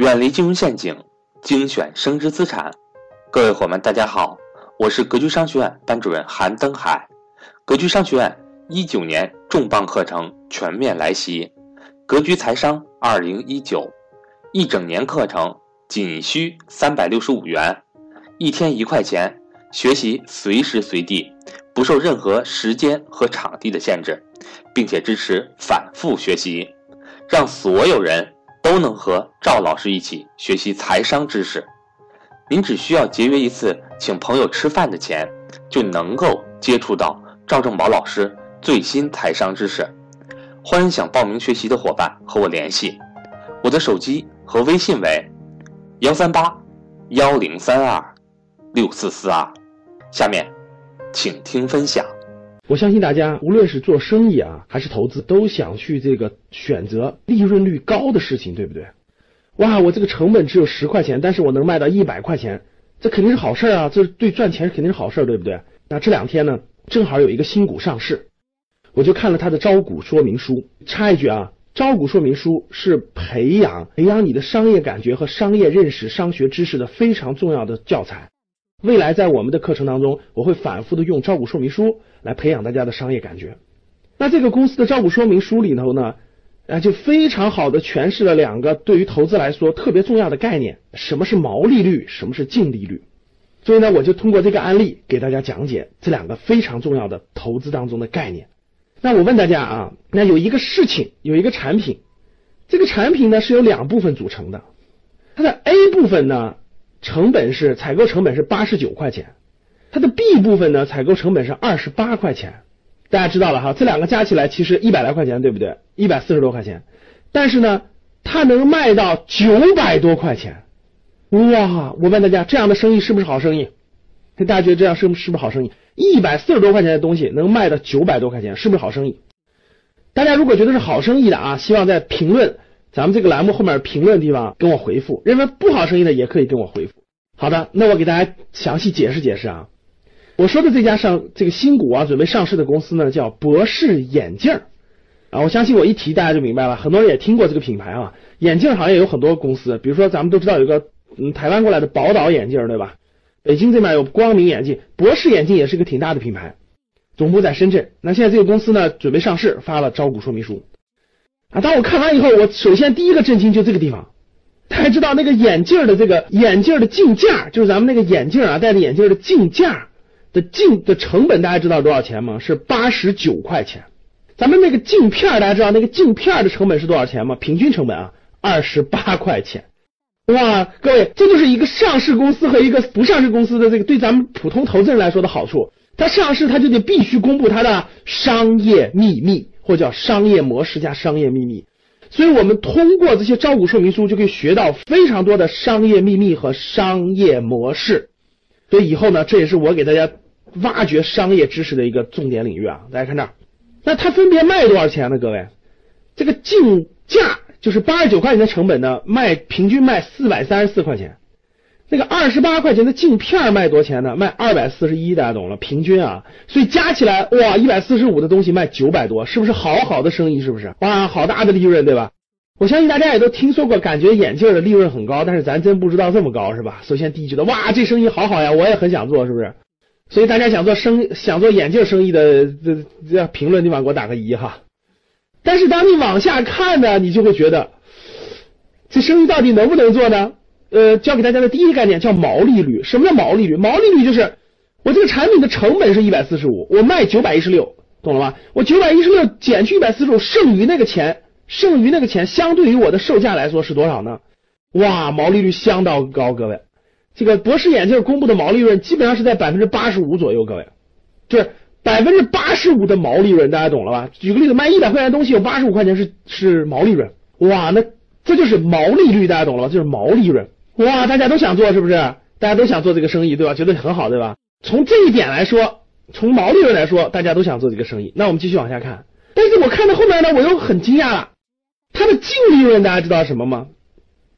远离金融陷阱，精选升值资产。各位伙伴，大家好，我是格局商学院班主任韩登海。格局商学院一九年重磅课程全面来袭，格局财商二零一九，一整年课程仅需三百六十五元，一天一块钱，学习随时随地，不受任何时间和场地的限制，并且支持反复学习，让所有人。都能和赵老师一起学习财商知识，您只需要节约一次请朋友吃饭的钱，就能够接触到赵正宝老师最新财商知识。欢迎想报名学习的伙伴和我联系，我的手机和微信为幺三八幺零三二六四四二。下面，请听分享。我相信大家无论是做生意啊，还是投资，都想去这个选择利润率高的事情，对不对？哇，我这个成本只有十块钱，但是我能卖到一百块钱，这肯定是好事啊！这对赚钱肯定是好事，对不对？那这两天呢，正好有一个新股上市，我就看了它的招股说明书。插一句啊，招股说明书是培养培养你的商业感觉和商业认识、商学知识的非常重要的教材。未来在我们的课程当中，我会反复的用招股说明书来培养大家的商业感觉。那这个公司的招股说明书里头呢，啊，就非常好的诠释了两个对于投资来说特别重要的概念：什么是毛利率，什么是净利率。所以呢，我就通过这个案例给大家讲解这两个非常重要的投资当中的概念。那我问大家啊，那有一个事情，有一个产品，这个产品呢是由两部分组成的，它的 A 部分呢。成本是采购成本是八十九块钱，它的 B 部分呢，采购成本是二十八块钱。大家知道了哈，这两个加起来其实一百来块钱，对不对？一百四十多块钱，但是呢，它能卖到九百多块钱。哇！我问大家，这样的生意是不是好生意？大家觉得这样是不是不是好生意？一百四十多块钱的东西能卖到九百多块钱，是不是好生意？大家如果觉得是好生意的啊，希望在评论。咱们这个栏目后面评论的地方跟我回复，认为不好生意的也可以跟我回复。好的，那我给大家详细解释解释啊。我说的这家上这个新股啊，准备上市的公司呢，叫博士眼镜啊。我相信我一提大家就明白了，很多人也听过这个品牌啊。眼镜行业有很多公司，比如说咱们都知道有个嗯台湾过来的宝岛眼镜，对吧？北京这边有光明眼镜，博士眼镜也是个挺大的品牌，总部在深圳。那现在这个公司呢，准备上市，发了招股说明书。啊！当我看完以后，我首先第一个震惊就这个地方。大家知道那个眼镜的这个眼镜的镜架，就是咱们那个眼镜啊，戴着眼镜的镜架的镜的成本，大家知道多少钱吗？是八十九块钱。咱们那个镜片，大家知道那个镜片的成本是多少钱吗？平均成本啊，二十八块钱。哇，各位，这就是一个上市公司和一个不上市公司的这个对咱们普通投资人来说的好处。它上市，它就得必须公布它的商业秘密。或叫商业模式加商业秘密，所以我们通过这些招股说明书就可以学到非常多的商业秘密和商业模式。所以以后呢，这也是我给大家挖掘商业知识的一个重点领域啊。大家看这儿，那它分别卖多少钱呢？各位，这个竞价就是八十九块钱的成本呢，卖平均卖四百三十四块钱。那个二十八块钱的镜片卖多少钱呢？卖二百四十一，大家懂了，平均啊，所以加起来哇，一百四十五的东西卖九百多，是不是好好的生意？是不是？哇，好大的利润，对吧？我相信大家也都听说过，感觉眼镜的利润很高，但是咱真不知道这么高，是吧？首先第一觉得哇，这生意好好呀，我也很想做，是不是？所以大家想做生想做眼镜生意的，这这评论地方给我打个一哈。但是当你往下看呢，你就会觉得这生意到底能不能做呢？呃，教给大家的第一个概念叫毛利率。什么叫毛利率？毛利率就是我这个产品的成本是一百四十五，我卖九百一十六，懂了吗？我九百一十六减去一百四十五，剩余那个钱，剩余那个钱相对于我的售价来说是多少呢？哇，毛利率相当高，各位。这个博士眼镜公布的毛利润基本上是在百分之八十五左右，各位，就是百分之八十五的毛利润，大家懂了吧？举个例子，卖一百块钱东西有八十五块钱是是毛利润，哇，那这就是毛利率，大家懂了吧？就是毛利润。哇，大家都想做是不是？大家都想做这个生意，对吧？觉得很好，对吧？从这一点来说，从毛利润来说，大家都想做这个生意。那我们继续往下看。但是我看到后面呢，我又很惊讶了。它的净利润大家知道什么吗？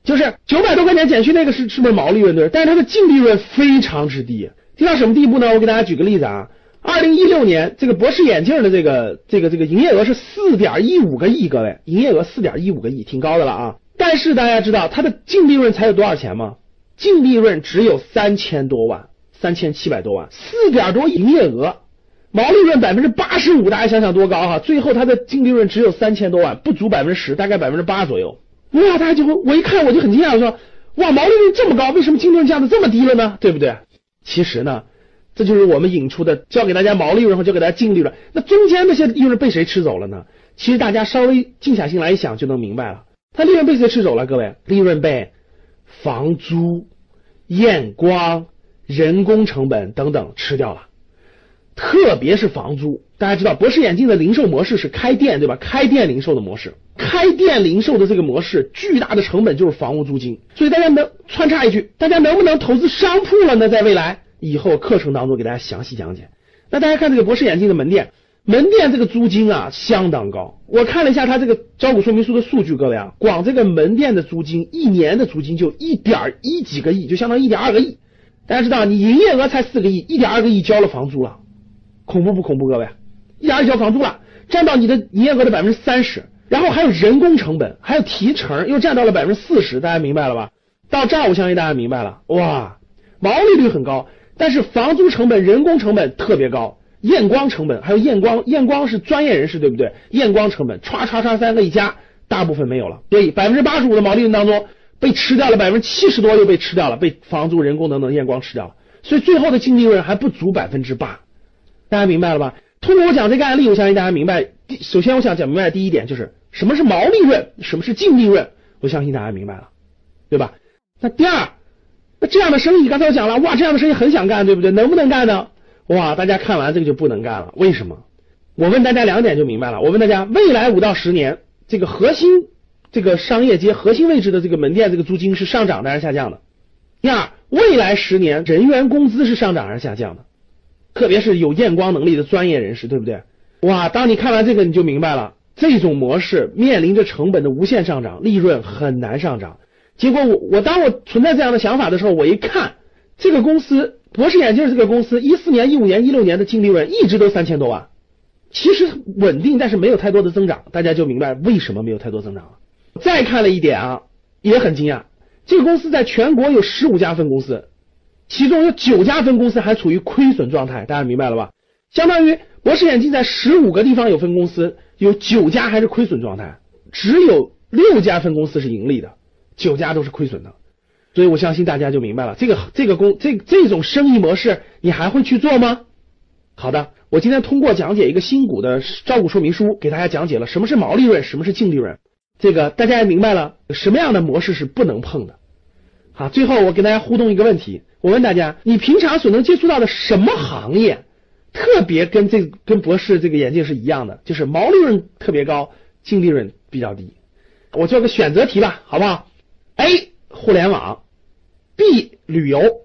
就是九百多块钱减去那个是是不是毛利润对？但是它的净利润非常之低，低到什么地步呢？我给大家举个例子啊。二零一六年这个博士眼镜的这个这个这个营业额是四点一五个亿，各位，营业额四点一五个亿，挺高的了啊。但是大家知道它的净利润才有多少钱吗？净利润只有三千多万，三千七百多万，四点多营业额，毛利润百分之八十五，大家想想多高哈！最后它的净利润只有三千多万，不足百分之十，大概百分之八左右。哇，大家就会，我一看我就很惊讶，我说哇，毛利润这么高，为什么净利润降的这么低了呢？对不对？其实呢，这就是我们引出的，教给大家毛利润和教给大家净利润，那中间那些利润被谁吃走了呢？其实大家稍微静下心来一想就能明白了，它利润被谁吃走了？各位，利润被房租。验光、人工成本等等吃掉了，特别是房租。大家知道，博士眼镜的零售模式是开店，对吧？开店零售的模式，开店零售的这个模式，巨大的成本就是房屋租金。所以大家能穿插一句，大家能不能投资商铺了呢？在未来以后课程当中给大家详细讲解。那大家看这个博士眼镜的门店。门店这个租金啊相当高，我看了一下它这个招股说明书的数据，各位啊，光这个门店的租金一年的租金就一点一几个亿，就相当于一点二个亿。大家知道，你营业额才四个亿，一点二个亿交了房租了，恐怖不恐怖？各位，一点二交房租了，占到你的营业额的百分之三十，然后还有人工成本，还有提成，又占到了百分之四十，大家明白了吧？到这儿我相信大家明白了，哇，毛利率很高，但是房租成本、人工成本特别高。验光成本还有验光，验光是专业人士对不对？验光成本歘歘歘三个一加，大部分没有了，所以百分之八十五的毛利润当中被吃掉了，百分之七十多又被吃掉了，被房租、人工等等验光吃掉了，所以最后的净利润还不足百分之八，大家明白了吧？通过我讲这个案例，我相信大家明白。第首先，我想讲明白第一点就是什么是毛利润，什么是净利润，我相信大家明白了，对吧？那第二，那这样的生意，刚才我讲了，哇，这样的生意很想干，对不对？能不能干呢？哇，大家看完这个就不能干了，为什么？我问大家两点就明白了。我问大家，未来五到十年，这个核心这个商业街核心位置的这个门店，这个租金是上涨的还是下降的？第二，未来十年人员工资是上涨还是下降的？特别是有验光能力的专业人士，对不对？哇，当你看完这个，你就明白了，这种模式面临着成本的无限上涨，利润很难上涨。结果我我当我存在这样的想法的时候，我一看这个公司。博士眼镜这个公司，一四年、一五年、一六年的净利润一直都三千多万，其实稳定，但是没有太多的增长，大家就明白为什么没有太多增长了。再看了一点啊，也很惊讶，这个公司在全国有十五家分公司，其中有九家分公司还处于亏损状态，大家明白了吧？相当于博士眼镜在十五个地方有分公司，有九家还是亏损状态，只有六家分公司是盈利的，九家都是亏损的。所以我相信大家就明白了，这个这个公这这种生意模式，你还会去做吗？好的，我今天通过讲解一个新股的招股说明书，给大家讲解了什么是毛利润，什么是净利润，这个大家也明白了什么样的模式是不能碰的。好，最后我给大家互动一个问题，我问大家，你平常所能接触到的什么行业，特别跟这跟博士这个眼镜是一样的，就是毛利润特别高，净利润比较低。我做个选择题吧，好不好？A 互联网，B 旅游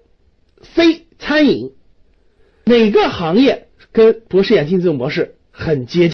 ，C 餐饮，哪个行业跟博士眼镜这种模式很接近？